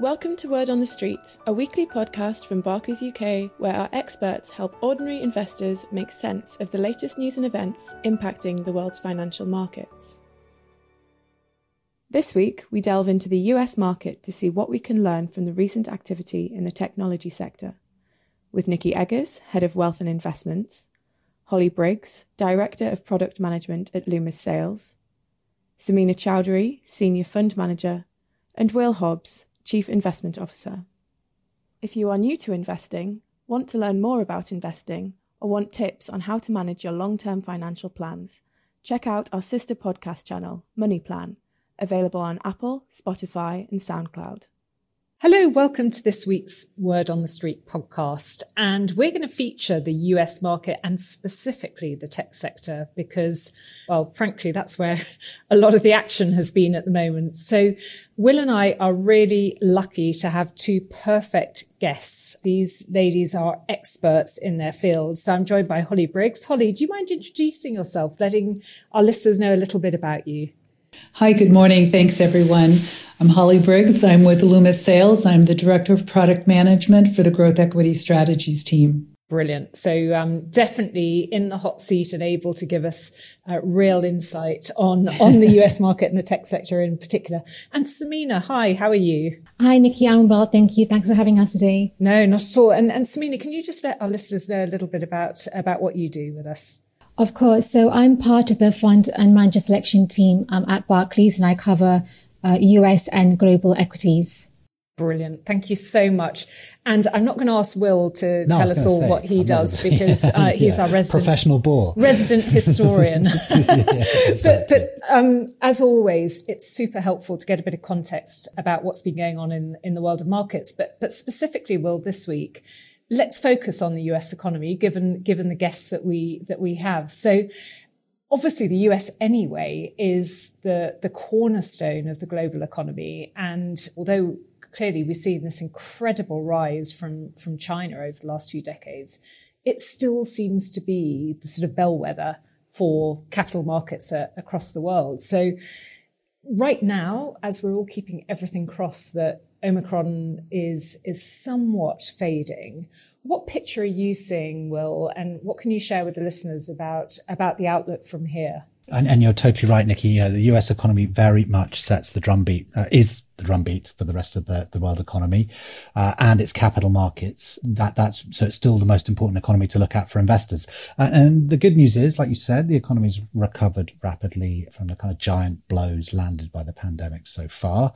Welcome to Word on the Street, a weekly podcast from Barclays UK where our experts help ordinary investors make sense of the latest news and events impacting the world's financial markets. This week, we delve into the US market to see what we can learn from the recent activity in the technology sector. With Nikki Eggers, Head of Wealth and Investments, Holly Briggs, Director of Product Management at Loomis Sayles, Samina Chowdhury, Senior Fund Manager, and Will Hobbs, Chief Investment Officer. If you are new to investing, want to learn more about investing, or want tips on how to manage your long term financial plans, check out our sister podcast channel, Money Plan, available on Apple, Spotify, and SoundCloud. Hello, welcome to this week's Word on the Street podcast. And we're going to feature the US market and specifically the tech sector because, well, frankly, that's where a lot of the action has been at the moment. So Will and I are really lucky to have two perfect guests. These ladies are experts in their field. So I'm joined by Holly Briggs. Holly, do you mind introducing yourself, letting our listeners know a little bit about you? Hi, good morning. Thanks, everyone. I'm Holly Briggs. I'm with Loomis Sayles. I'm the Director of Product Management for the Growth Equity Strategies team. Brilliant. So um, definitely in the hot seat and able to give us uh, real insight on on the US market and the tech sector in particular. And Samina, hi, how are you? Hi, Nikki. I'm well, thank you. Thanks for having us today. No, not at all. And, and Samina, can you just let our listeners know a little bit about about what you do with us? Of course. So I'm part of the fund and manager selection team um, at Barclays, and I cover uh, US and global equities. Brilliant. Thank you so much. And I'm not going to ask Will to no, tell us all say, what he I'm does because uh, he's yeah, our resident professional bore, resident historian. yeah, exactly. But, but um, as always, it's super helpful to get a bit of context about what's been going on in, in the world of markets. But but specifically, Will, this week, let's focus on the US economy, given, given the guests that we, that we have. So obviously the US anyway is the, the cornerstone of the global economy. And although clearly we've seen this incredible rise from, from China over the last few decades, it still seems to be the sort of bellwether for capital markets uh, across the world. So right now, as we're all keeping everything crossed that Omicron is is somewhat fading. What picture are you seeing, Will, and what can you share with the listeners about about the outlook from here? And, and you're totally right, Nikki. You know, the US economy very much sets the drumbeat, uh, is the drumbeat for the rest of the, the world economy, uh, and its capital markets. That, that's, so it's still the most important economy to look at for investors. Uh, and the good news is, like you said, the economy's recovered rapidly from the kind of giant blows landed by the pandemic so far.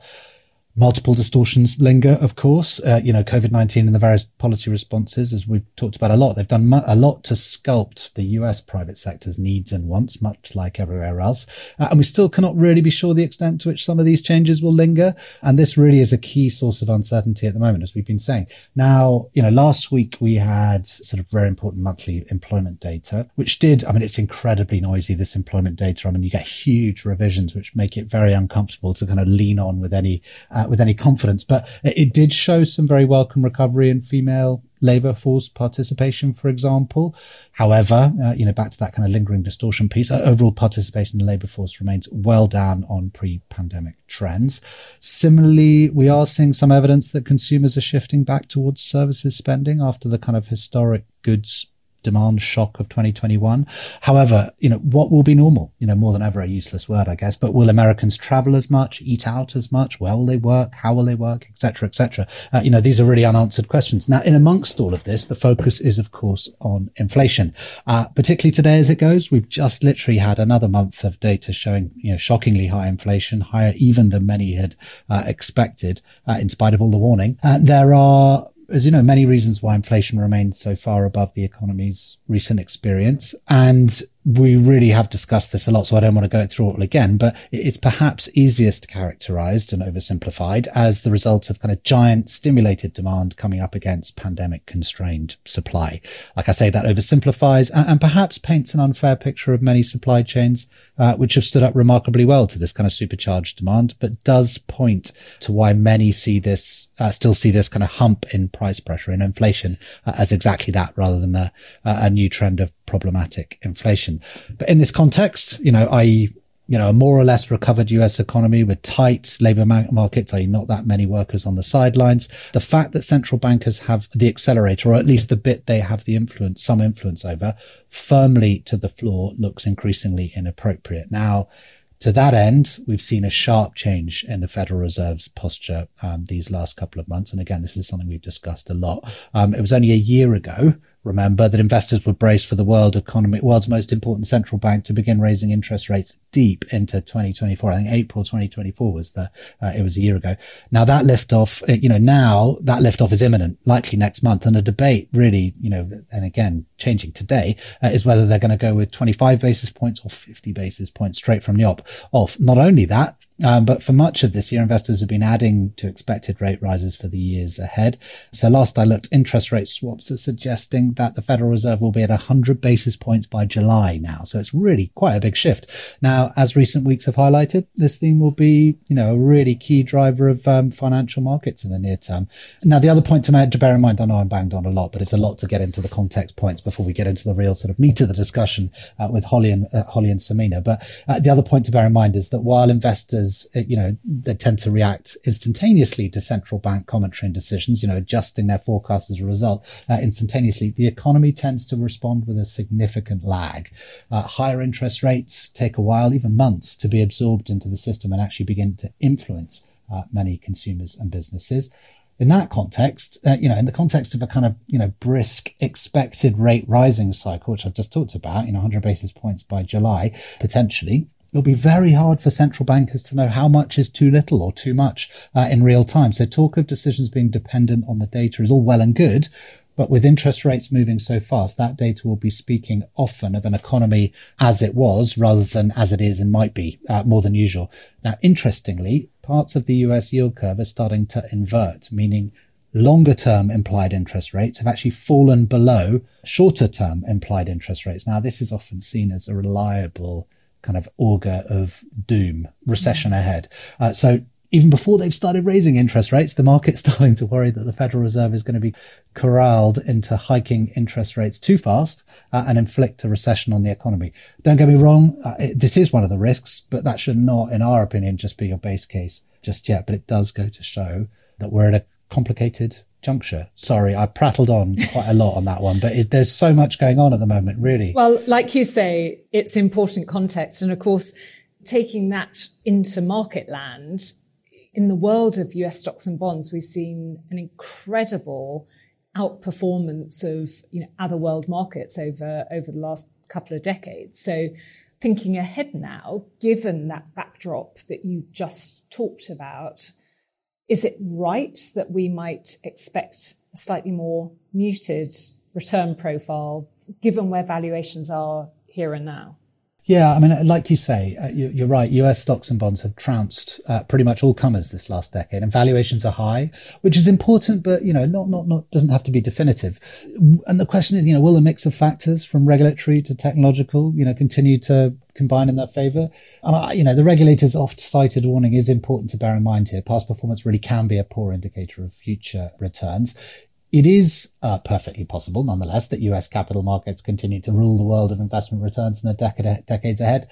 Multiple distortions linger, of course. Uh, you know, COVID-19 and the various policy responses, as we've talked about a lot, they've done mu- a lot to sculpt the US private sector's needs and wants, much like everywhere else. Uh, and we still cannot really be sure the extent to which some of these changes will linger. And this really is a key source of uncertainty at the moment, as we've been saying. Now, you know, last week we had sort of very important monthly employment data, which did, I mean, it's incredibly noisy, this employment data. I mean, you get huge revisions, which make it very uncomfortable to kind of lean on with any, uh, uh, with any confidence. But it did show some very welcome recovery in female labour force participation, for example. However, uh, you know, back to that kind of lingering distortion piece, uh, overall participation in the labour force remains well down on pre-pandemic trends. Similarly, we are seeing some evidence that consumers are shifting back towards services spending after the kind of historic goods demand shock of 2021. However, you know, what will be normal? You know, more than ever a useless word, I guess, but will Americans travel as much, eat out as much? Where will they work? How will they work? Etc. Etc. Uh, you know, these are really unanswered questions. Now, in amongst all of this, the focus is, of course, on inflation. Uh, particularly today as it goes, we've just literally had another month of data showing, you know, shockingly high inflation, higher even than many had uh, expected, uh, in spite of all the warning. There are as you know, many reasons why inflation remains so far above the economy's recent experience. And we really have discussed this a lot, so I don't want to go through it all again, but it's perhaps easiest characterized and oversimplified as the result of kind of giant stimulated demand coming up against pandemic constrained supply. Like I say, that oversimplifies and, and perhaps paints an unfair picture of many supply chains, uh, which have stood up remarkably well to this kind of supercharged demand, but does point to why many see this, uh, still see this kind of hump in price pressure and inflation uh, as exactly that rather than a, a new trend of problematic inflation. But in this context, you know, i.e., you know, a more or less recovered US economy with tight labor markets, i.e. not that many workers on the sidelines. The fact that central bankers have the accelerator, or at least the bit they have the influence, some influence over, firmly to the floor looks increasingly inappropriate. Now, to that end, we've seen a sharp change in the Federal Reserve's posture um, these last couple of months. And again, this is something we've discussed a lot. Um, it was only a year ago remember that investors were braced for the world economy, world's most important central bank to begin raising interest rates deep into 2024. I think April 2024 was the, uh, it was a year ago. Now that liftoff, uh, you know, now that liftoff is imminent, likely next month. And the debate really, you know, and again, changing today uh, is whether they're going to go with 25 basis points or 50 basis points straight from the op off. Not only that, um, but for much of this year, investors have been adding to expected rate rises for the years ahead. So last I looked, interest rate swaps are suggesting that the Federal Reserve will be at 100 basis points by July now. So it's really quite a big shift. Now, as recent weeks have highlighted, this theme will be, you know, a really key driver of um, financial markets in the near term. Now, the other point to, to bear in mind, I know I'm banged on a lot, but it's a lot to get into the context points before we get into the real sort of meat of the discussion uh, with Holly and uh, Holly and Samina. But uh, the other point to bear in mind is that while investors uh, you know, they tend to react instantaneously to central bank commentary and decisions, you know, adjusting their forecasts as a result uh, instantaneously. The economy tends to respond with a significant lag. Uh, higher interest rates take a while, even months, to be absorbed into the system and actually begin to influence uh, many consumers and businesses in that context, uh, you know, in the context of a kind of, you know, brisk expected rate rising cycle, which I've just talked about, you know, 100 basis points by July, potentially, It'll be very hard for central bankers to know how much is too little or too much uh, in real time. So talk of decisions being dependent on the data is all well and good. But with interest rates moving so fast, that data will be speaking often of an economy as it was rather than as it is and might be uh, more than usual. Now, interestingly, parts of the US yield curve are starting to invert, meaning longer term implied interest rates have actually fallen below shorter term implied interest rates. Now, this is often seen as a reliable kind of augur of doom, recession ahead. Uh, so even before they've started raising interest rates, the market's starting to worry that the Federal Reserve is going to be corralled into hiking interest rates too fast uh, and inflict a recession on the economy. Don't get me wrong, uh, it, this is one of the risks, but that should not, in our opinion, just be your base case just yet. But it does go to show that we're at a complicated juncture. Sorry, I prattled on quite a lot on that one, but it, there's so much going on at the moment, really. Well, like you say, it's important context. And of course, taking that into market land, in the world of US stocks and bonds, we've seen an incredible outperformance of you know other world markets over over the last couple of decades. So thinking ahead now, given that backdrop that you've just talked about, is it right that we might expect a slightly more muted return profile given where valuations are here and now? Yeah, I mean, like you say, uh, you, are right. US stocks and bonds have trounced uh, pretty much all comers this last decade, and valuations are high, which is important, but you know, not not not doesn't have to be definitive. And the question is, you know, will a mix of factors from regulatory to technological, you know, continue to combine in their favour? And I, you know, the regulators oft cited warning is important to bear in mind here. Past performance really can be a poor indicator of future returns. It is uh, perfectly possible, nonetheless, that US capital markets continue to rule the world of investment returns in the decade, decades ahead.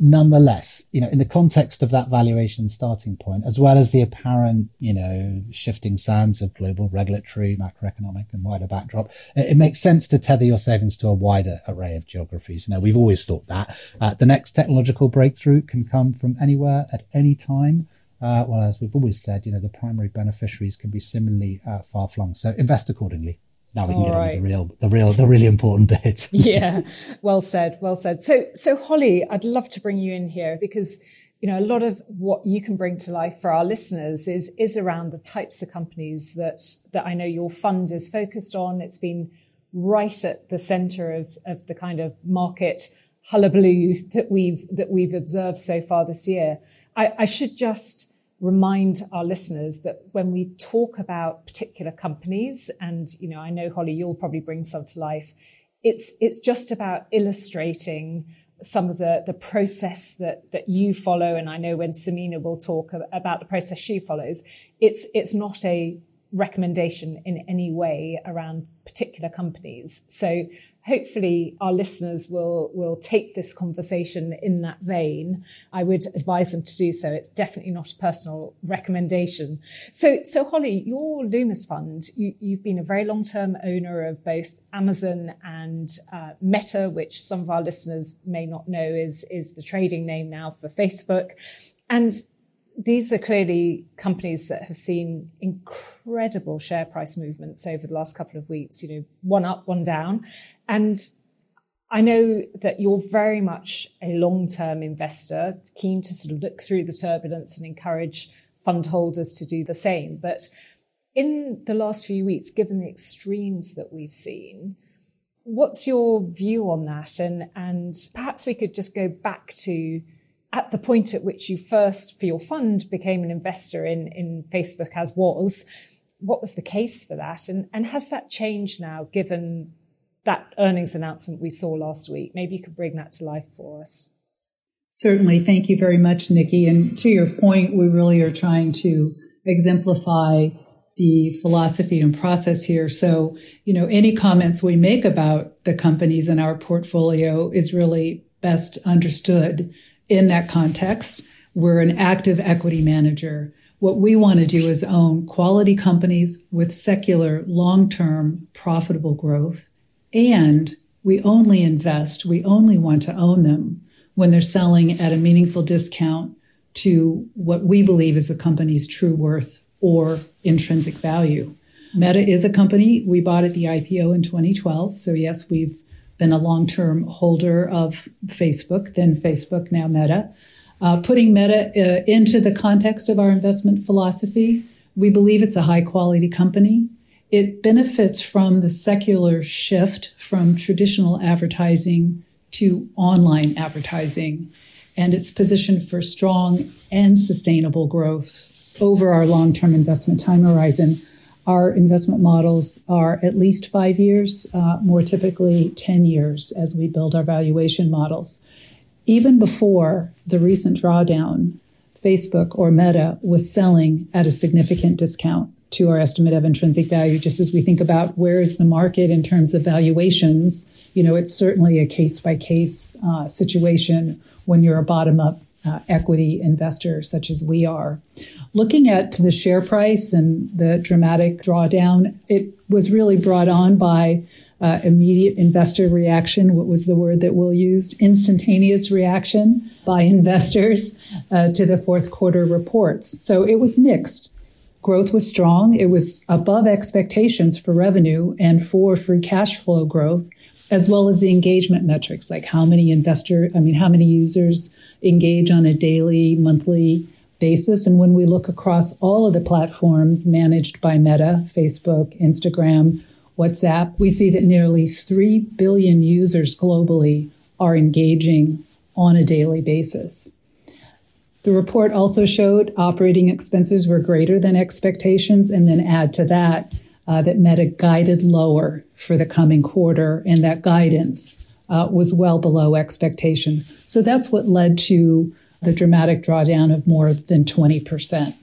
Nonetheless, you know, in the context of that valuation starting point, as well as the apparent, you know, shifting sands of global regulatory, macroeconomic and wider backdrop, it, it makes sense to tether your savings to a wider array of geographies. Now, we've always thought that uh, the next technological breakthrough can come from anywhere at any time. Uh, well, as we've always said, you know, the primary beneficiaries can be similarly uh, far flung. So invest accordingly. Now we can All get right. on to the real, the real, the really important bit. yeah, well said, well said. So, so Holly, I'd love to bring you in here because you know a lot of what you can bring to life for our listeners is is around the types of companies that that I know your fund is focused on. It's been right at the centre of of the kind of market hullabaloo that we've that we've observed so far this year. I, I should just remind our listeners that when we talk about particular companies, and you know, I know Holly, you'll probably bring some to life. It's it's just about illustrating some of the the process that that you follow, and I know when Samina will talk about the process she follows, it's it's not a recommendation in any way around particular companies. So hopefully our listeners will will take this conversation in that vein. I would advise them to do so. It's definitely not a personal recommendation. So, so Holly, your Loomis Fund, you, have been a very long term owner of both Amazon and uh, Meta, which some of our listeners may not know is is the trading name now for Facebook, and these are clearly companies that have seen incredible share price movements over the last couple of weeks, you know, one up, one down. And I know that you're very much a long term investor, keen to sort of look through the turbulence and encourage fund holders to do the same. But in the last few weeks, given the extremes that we've seen, what's your view on that? And, and perhaps we could just go back to at the point at which you first, for your fund, became an investor in, in Facebook as was. What was the case for that? And, and has that changed now given that earnings announcement we saw last week. Maybe you could bring that to life for us. Certainly. Thank you very much, Nikki. And to your point, we really are trying to exemplify the philosophy and process here. So, you know, any comments we make about the companies in our portfolio is really best understood in that context. We're an active equity manager. What we want to do is own quality companies with secular, long term, profitable growth and we only invest, we only want to own them when they're selling at a meaningful discount to what we believe is the company's true worth or intrinsic value. Meta is a company. We bought at the IPO in 2012. So, yes, we've been a long term holder of Facebook, then Facebook, now Meta. Uh, putting Meta uh, into the context of our investment philosophy, we believe it's a high quality company. It benefits from the secular shift from traditional advertising to online advertising, and it's positioned for strong and sustainable growth over our long term investment time horizon. Our investment models are at least five years, uh, more typically 10 years as we build our valuation models. Even before the recent drawdown, Facebook or Meta was selling at a significant discount to our estimate of intrinsic value, just as we think about where is the market in terms of valuations. You know, it's certainly a case by case situation when you're a bottom up uh, equity investor, such as we are. Looking at the share price and the dramatic drawdown, it was really brought on by uh, immediate investor reaction. What was the word that Will used? Instantaneous reaction by investors uh, to the fourth quarter reports. So it was mixed. Growth was strong. It was above expectations for revenue and for free cash flow growth, as well as the engagement metrics, like how many investor, I mean, how many users engage on a daily, monthly basis. And when we look across all of the platforms managed by Meta, Facebook, Instagram, WhatsApp, we see that nearly 3 billion users globally are engaging on a daily basis. The report also showed operating expenses were greater than expectations, and then add to that uh, that Meta guided lower for the coming quarter, and that guidance uh, was well below expectation. So that's what led to the dramatic drawdown of more than 20%.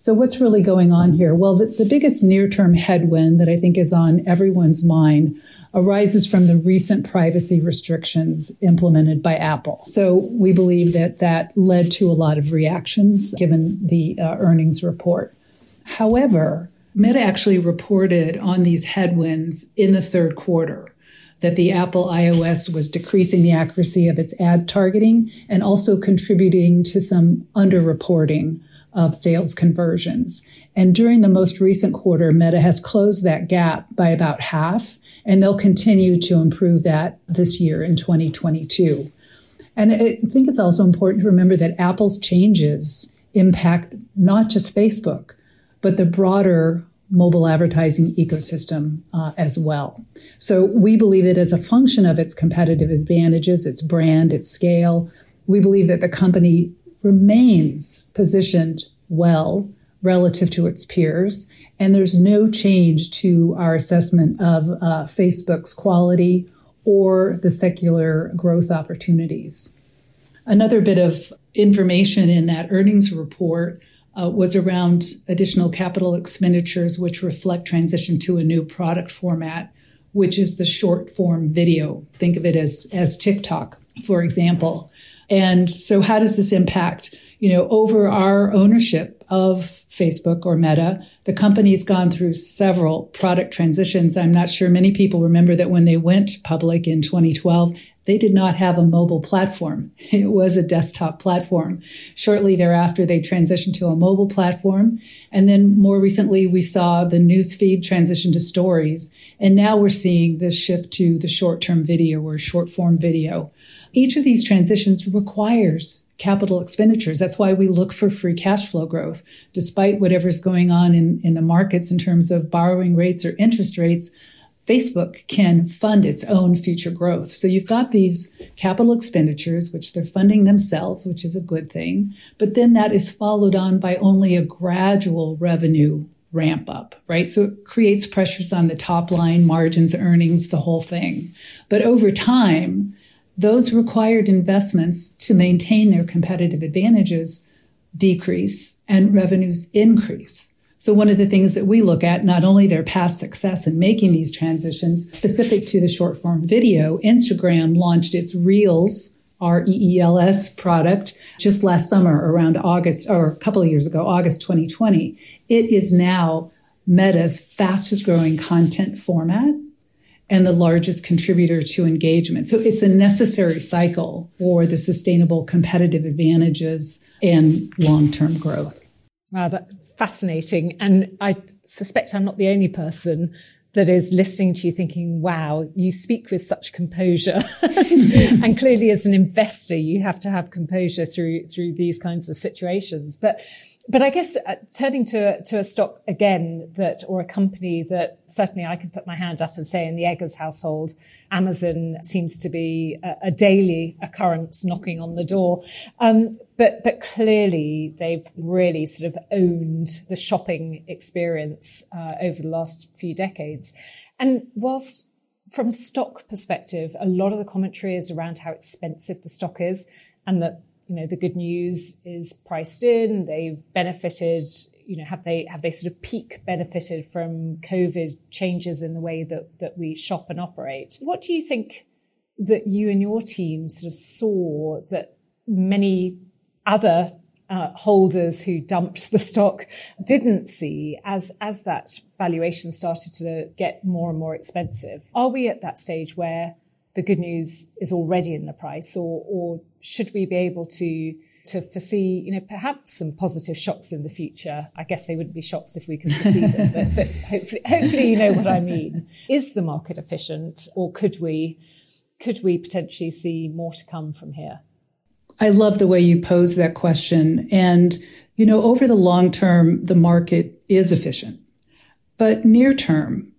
So, what's really going on here? Well, the, the biggest near term headwind that I think is on everyone's mind arises from the recent privacy restrictions implemented by Apple. So we believe that that led to a lot of reactions given the uh, earnings report. However, Meta actually reported on these headwinds in the third quarter that the Apple iOS was decreasing the accuracy of its ad targeting and also contributing to some underreporting of sales conversions. And during the most recent quarter, Meta has closed that gap by about half, and they'll continue to improve that this year in 2022. And I think it's also important to remember that Apple's changes impact not just Facebook, but the broader mobile advertising ecosystem uh, as well. So we believe that as a function of its competitive advantages, its brand, its scale, we believe that the company remains positioned well relative to its peers. And there's no change to our assessment of uh, Facebook's quality or the secular growth opportunities. Another bit of information in that earnings report uh, was around additional capital expenditures, which reflect transition to a new product format. which is the short form video. Think of it as, as TikTok, for example. And so, how does this impact? You know, over our ownership of Facebook or Meta, the company's gone through several product transitions. I'm not sure many people remember that when they went public in 2012, they did not have a mobile platform. It was a desktop platform. Shortly thereafter, they transitioned to a mobile platform. And then more recently, we saw the newsfeed transition to stories. And now we're seeing this shift to the short term video or short form video. Each of these transitions requires capital expenditures. That's why we look for free cash flow growth. Despite whatever's going on in, in the markets in terms of borrowing rates or interest rates, Facebook can fund its own future growth. So you've got these capital expenditures, which they're funding themselves, which is a good thing. But then that is followed on by only a gradual revenue ramp up, right? So it creates pressures on the top line, margins, earnings, the whole thing. But over time, those required investments to maintain their competitive advantages decrease and revenues increase. So, one of the things that we look at, not only their past success in making these transitions, specific to the short form video, Instagram launched its Reels, R E E L S product just last summer around August, or a couple of years ago, August 2020. It is now Meta's fastest growing content format and the largest contributor to engagement. So it's a necessary cycle for the sustainable competitive advantages and long term growth. Wow, that's fascinating. And I suspect I'm not the only person that is listening to you thinking, wow, you speak with such composure. and clearly as an investor, you have to have composure through, through these kinds of situations. But but I guess uh, turning to to a stock again that or a company that certainly I can put my hand up and say in the Eggers household, Amazon seems to be a, a daily occurrence knocking on the door. Um, but but clearly they've really sort of owned the shopping experience uh, over the last few decades. And whilst from a stock perspective, a lot of the commentary is around how expensive the stock is and that you know the good news is priced in they've benefited you know have they have they sort of peak benefited from covid changes in the way that that we shop and operate? What do you think that you and your team sort of saw that many other uh, holders who dumped the stock didn't see as as that valuation started to get more and more expensive? Are we at that stage where the good news is already in the price or or should we be able to to foresee, you know, perhaps some positive shocks in the future. I guess they wouldn't be shocks if we could foresee them, but, but hopefully, hopefully you know what I mean. Is the market efficient, or could we, could we potentially see more to come from here? I love the way you pose that question, and you know, over the long term, the market is efficient, but near term,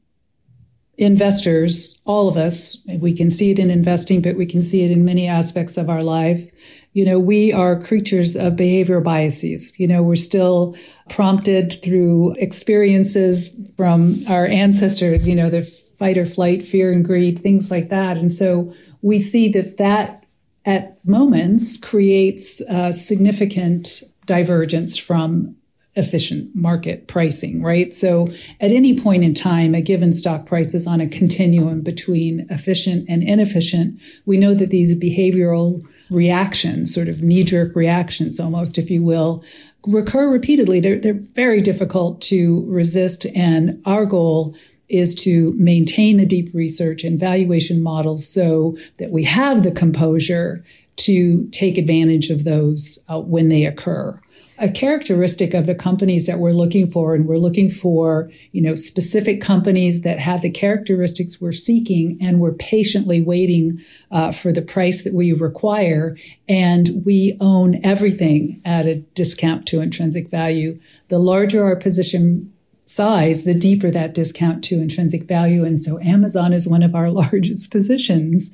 investors, all of us, we can see it in investing, but we can see it in many aspects of our lives. You know, we are creatures of behavioral biases. You know, we're still prompted through experiences from our ancestors, you know, the fight or flight, fear and greed, things like that. And so we see that that at moments creates significant divergence from efficient market pricing, right? So at any point in time, a given stock price is on a continuum between efficient and inefficient. We know that these behavioral reactions, sort of knee jerk reactions almost, if you will, recur repeatedly. They're, they're very difficult to resist. And our goal is to maintain the deep research and valuation models so that we have the composure to take advantage of those uh, when they occur a characteristic of the companies that we're looking for and we're looking for you know specific companies that have the characteristics we're seeking and we're patiently waiting uh, for the price that we require and we own everything at a discount to intrinsic value. The larger our position size the deeper that discount to intrinsic value and so amazon is one of our largest positions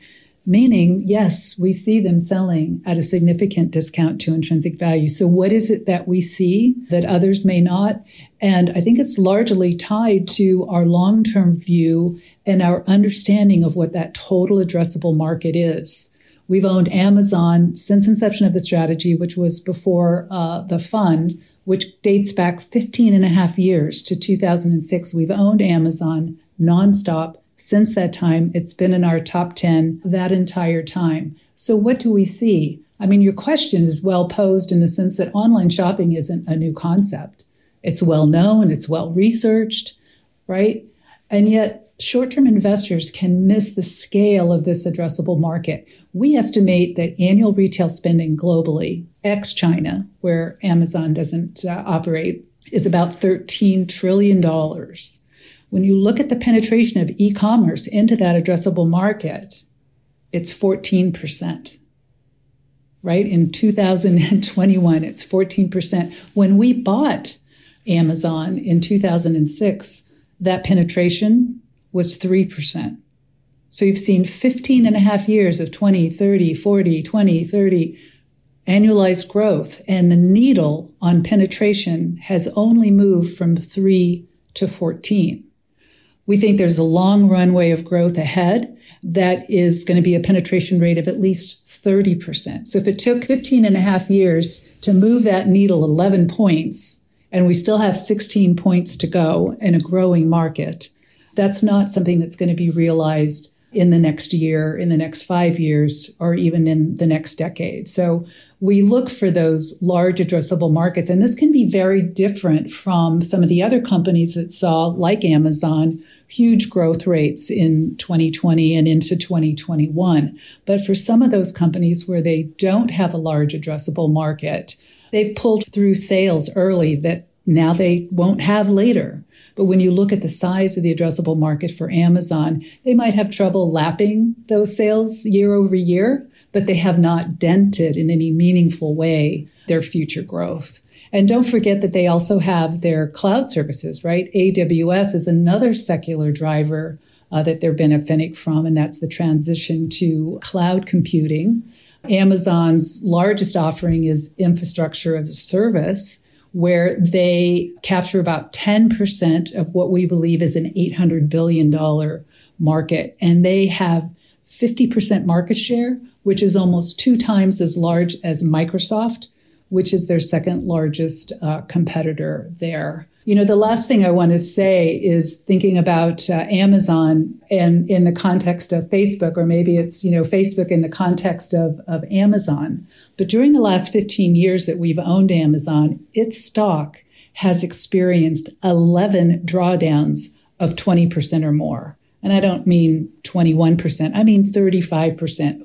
Meaning, yes, we see them selling at a significant discount to intrinsic value. So, what is it that we see that others may not? And I think it's largely tied to our long term view and our understanding of what that total addressable market is. We've owned Amazon since inception of the strategy, which was before uh, the fund, which dates back 15 and a half years to 2006. We've owned Amazon nonstop since that time. It's been in our top 10 that entire time. So, what do we see? I mean, your question is well posed in the sense that online shopping isn't a new concept. It's well known, it's well researched, right? And yet, short term investors can miss the scale of this addressable market. We estimate that annual retail spending globally, ex China, where Amazon doesn't uh, operate, is about $13 trillion. When you look at the penetration of e commerce into that addressable market, it's 14%. Right? In 2021, it's 14%. When we bought Amazon in 2006, that penetration was 3%. So you've seen 15 and a half years of 20, 30, 40, 20, 30 annualized growth, and the needle on penetration has only moved from 3 to 14. We think there's a long runway of growth ahead that is going to be a penetration rate of at least 30%. So if it took 15 and a half years to move that needle 11 points, and we still have 16 points to go in a growing market, that's not something that's going to be realized in the next year, in the next five years, or even in the next decade. So we look for those large addressable markets. And this can be very different from some of the other companies that saw, like Amazon, huge growth rates in 2020 and into 2021. But for some of those companies where they don't have a large addressable market, they've pulled through sales early that now they won't have later. But when you look at the size of the addressable market for Amazon, they might have trouble lapping those sales year over year, but they have not dented in any meaningful way their future growth. And don't forget that they also have their cloud services, right? AWS is another secular driver uh, that they're benefiting from, and that's the transition to cloud computing. Amazon's largest offering is infrastructure as a service where they capture about 10% of what we believe is an $800 billion market. And they have 50% market share, which is almost two times as large as Microsoft, which is their second largest uh, competitor there. You know, the last thing I want to say is thinking about uh, Amazon and in the context of Facebook, or maybe it's, you know, Facebook in the context of, of Amazon. But during the last 15 years that we've owned Amazon, its stock has experienced 11 drawdowns of 20% or more. And I don't mean 21%, I mean 35%,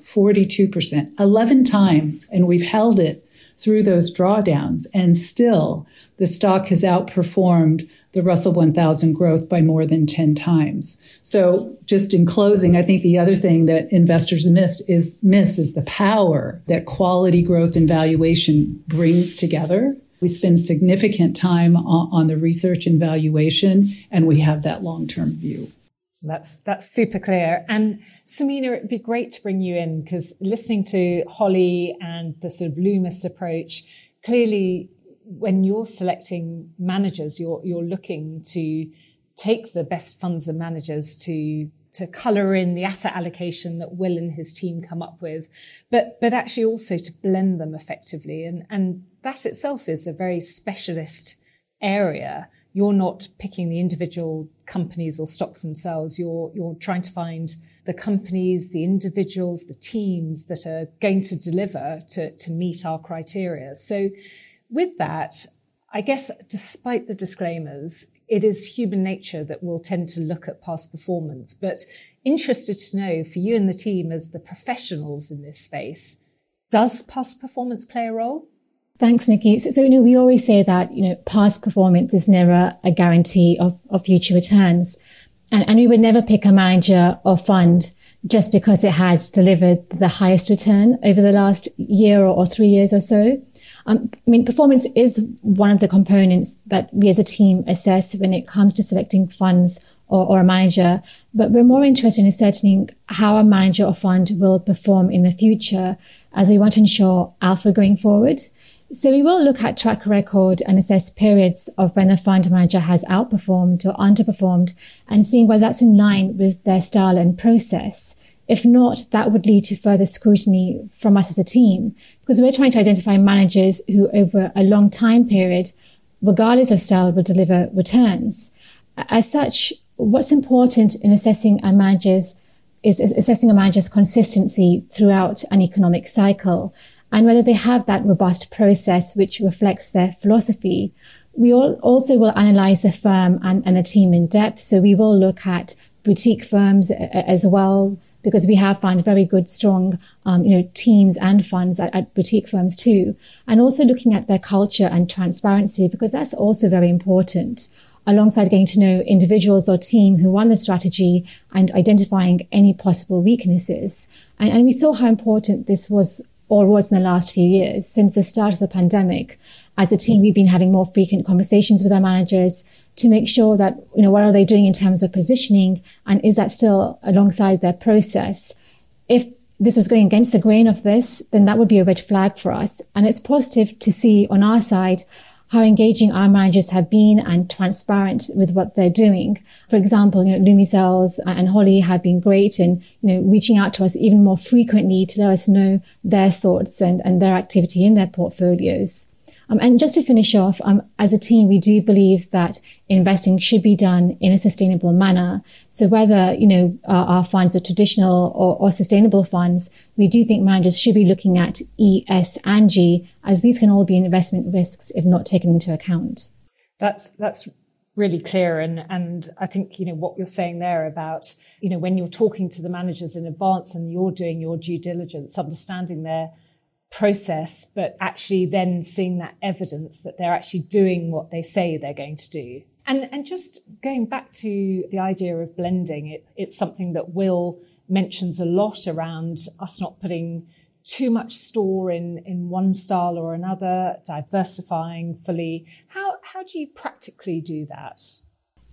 42%, 11 times. And we've held it through those drawdowns. And still, the stock has outperformed the Russell 1000 growth by more than 10 times. So just in closing, I think the other thing that investors missed is miss is the power that quality growth and valuation brings together. We spend significant time on, on the research and valuation, and we have that long-term view. That's that's super clear. And Samina, it'd be great to bring you in because listening to Holly and the sort of Loomis approach, clearly when you're selecting managers, you're you're looking to take the best funds and managers to to color in the asset allocation that Will and his team come up with, but but actually also to blend them effectively. And and that itself is a very specialist area you're not picking the individual companies or stocks themselves. You're, you're trying to find the companies, the individuals, the teams that are going to deliver to, to meet our criteria. So with that, I guess despite the disclaimers, it is human nature that will tend to look at past performance, but interested to know for you and the team as the professionals in this space, does past performance play a role? Thanks, Nikki. So, so, you know, we always say that, you know, past performance is never a guarantee of, of future returns. And, and we would never pick a manager or fund just because it had delivered the highest return over the last year or, or three years or so. Um, I mean, performance is one of the components that we as a team assess when it comes to selecting funds or, or, a manager, but we're more interested in ascertaining how a manager or fund will perform in the future as we want to ensure alpha going forward. So we will look at track record and assess periods of when a fund manager has outperformed or underperformed and seeing whether that's in line with their style and process. If not, that would lead to further scrutiny from us as a team because we're trying to identify managers who over a long time period, regardless of style, will deliver returns. As such, what's important in assessing a manager's is assessing a manager's consistency throughout an economic cycle and whether they have that robust process which reflects their philosophy. We all also will analyze the firm and, and the team in depth. So we will look at boutique firms as well, because we have found very good, strong, um, you know, teams and funds at, at, boutique firms too. And also looking at their culture and transparency, because that's also very important alongside getting to know individuals or team who run the strategy and identifying any possible weaknesses. And, and we saw how important this was or was in the last few years since the start of the pandemic. As a team, we've been having more frequent conversations with our managers to make sure that, you know, what are they doing in terms of positioning and is that still alongside their process? If this was going against the grain of this, then that would be a red flag for us. And it's positive to see on our side how engaging our managers have been and transparent with what they're doing. For example, you know, Loomis Sayles and Holly have been great in, you know, reaching out to us even more frequently to let us know their thoughts and, and their activity in their portfolios. Um, and just to finish off, um, as a team, we do believe that investing should be done in a sustainable manner. So whether, you know, our, our funds are traditional or, or, sustainable funds, we do think managers should be looking at E, S and G as these can all be investment risks if not taken into account. That's, that's really clear. And, and I think, you know, what you're saying there about, you know, when you're talking to the managers in advance and you're doing your due diligence, understanding their process, but actually then seeing that evidence that they're actually doing what they say they're going to do. And, and just going back to the idea of blending, it, it's something that Will mentions a lot around us not putting too much store in, in one style or another, diversifying fully. How, how do you practically do that?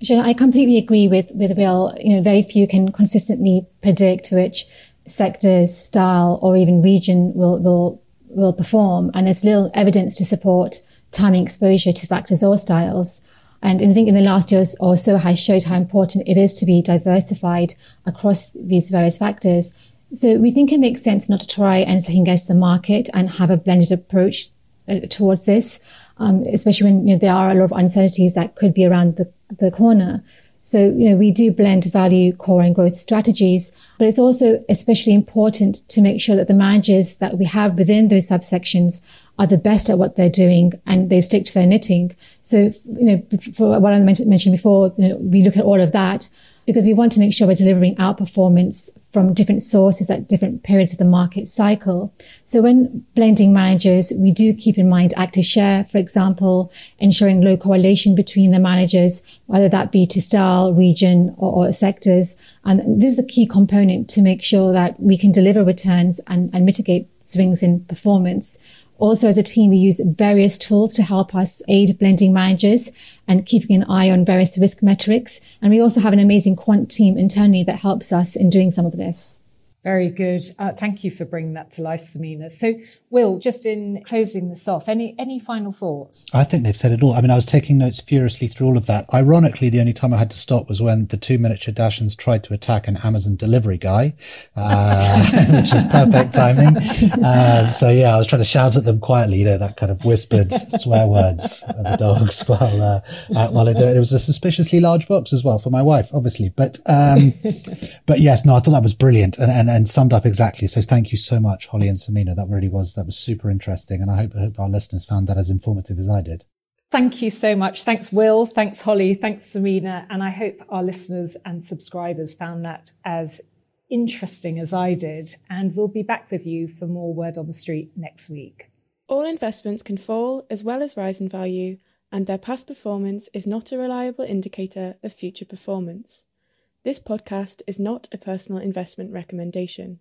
I completely agree with, with Will. You know, very few can consistently predict which sectors, style, or even region will, will will perform. And there's little evidence to support timing exposure to factors or styles. And I think in the last year or so has showed how important it is to be diversified across these various factors. So we think it makes sense not to try and second guess the market and have a blended approach uh, towards this, um, especially when you know, there are a lot of uncertainties that could be around the, the corner. So, you know, we do blend value, core and growth strategies, but it's also especially important to make sure that the managers that we have within those subsections are the best at what they're doing and they stick to their knitting. So, you know, for what I mentioned before, you know, we look at all of that because we want to make sure we're delivering outperformance from different sources at different periods of the market cycle. So when blending managers, we do keep in mind active share, for example, ensuring low correlation between the managers, whether that be to style, region or, or sectors. And this is a key component to make sure that we can deliver returns and, and mitigate swings in performance. Also, as a team, we use various tools to help us aid blending managers and keeping an eye on various risk metrics. And we also have an amazing quant team internally that helps us in doing some of this. Very good. Uh, thank you for bringing that to life, Samina. So, Will, just in closing this off, any any final thoughts? I think they've said it all. I mean, I was taking notes furiously through all of that. Ironically, the only time I had to stop was when the two miniature Dachshunds tried to attack an Amazon delivery guy, uh, which is perfect timing. Um, so yeah, I was trying to shout at them quietly, you know, that kind of whispered swear words at the dogs while uh, uh, while it. It was a suspiciously large box as well for my wife, obviously. But um, but yes, no, I thought that was brilliant and, and and summed up exactly. So thank you so much, Holly and Samina. That really was that was super interesting, and I hope, I hope our listeners found that as informative as I did. Thank you so much. Thanks, Will. Thanks, Holly. Thanks, Samina. And I hope our listeners and subscribers found that as interesting as I did. And we'll be back with you for more Word on the Street next week. All investments can fall as well as rise in value, and their past performance is not a reliable indicator of future performance. This podcast is not a personal investment recommendation.